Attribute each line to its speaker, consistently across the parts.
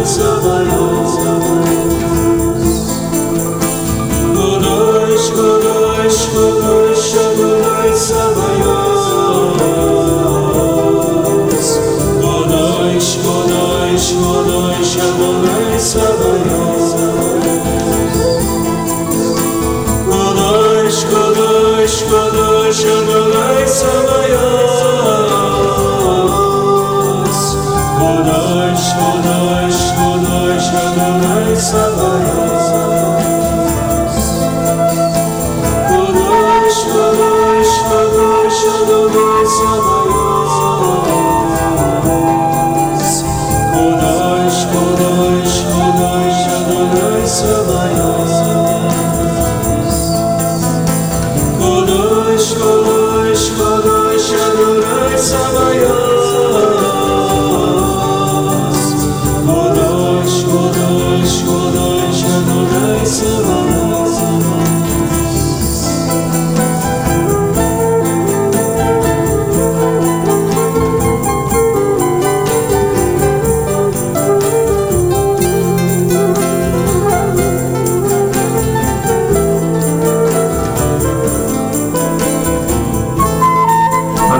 Speaker 1: Koduş, koduş, koduş, koduş, koduş, koduş,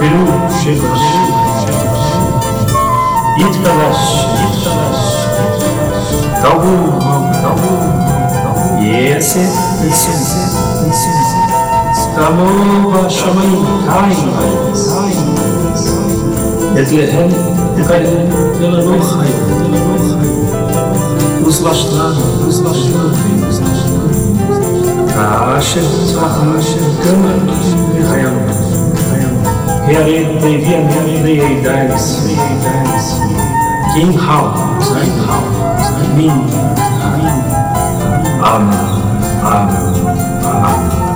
Speaker 1: Verão, Jesus, id para nós, Talvum, talvum, yes, yes, yes, Tamova Shamai, Kai, Betlehem, Betlehem, Delanochai, Delanochai, nos lastrado, nos lastrado, nos lastrado, Kasher, Kasher, Kamar, darling please stand by me darling stand by me darling stand by me darling stand by min, amo, amo, amo.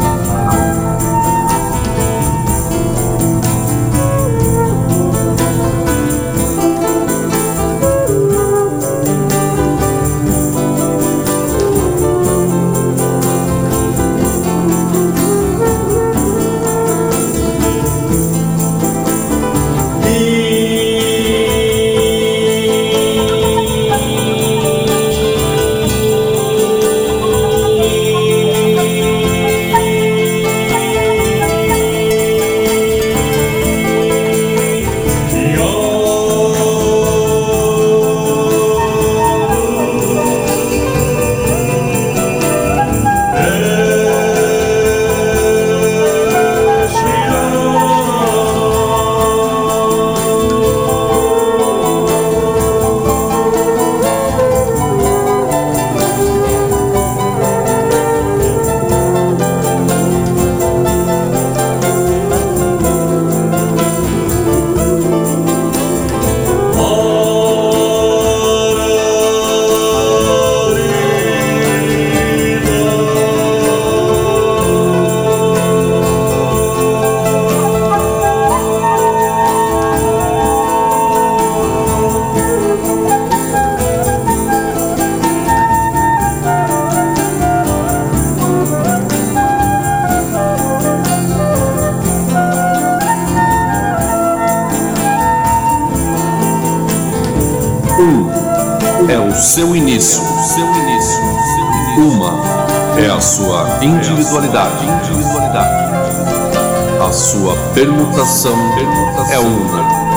Speaker 2: É o seu início, seu início. Uma é a sua individualidade, individualidade. A sua permutação é uma.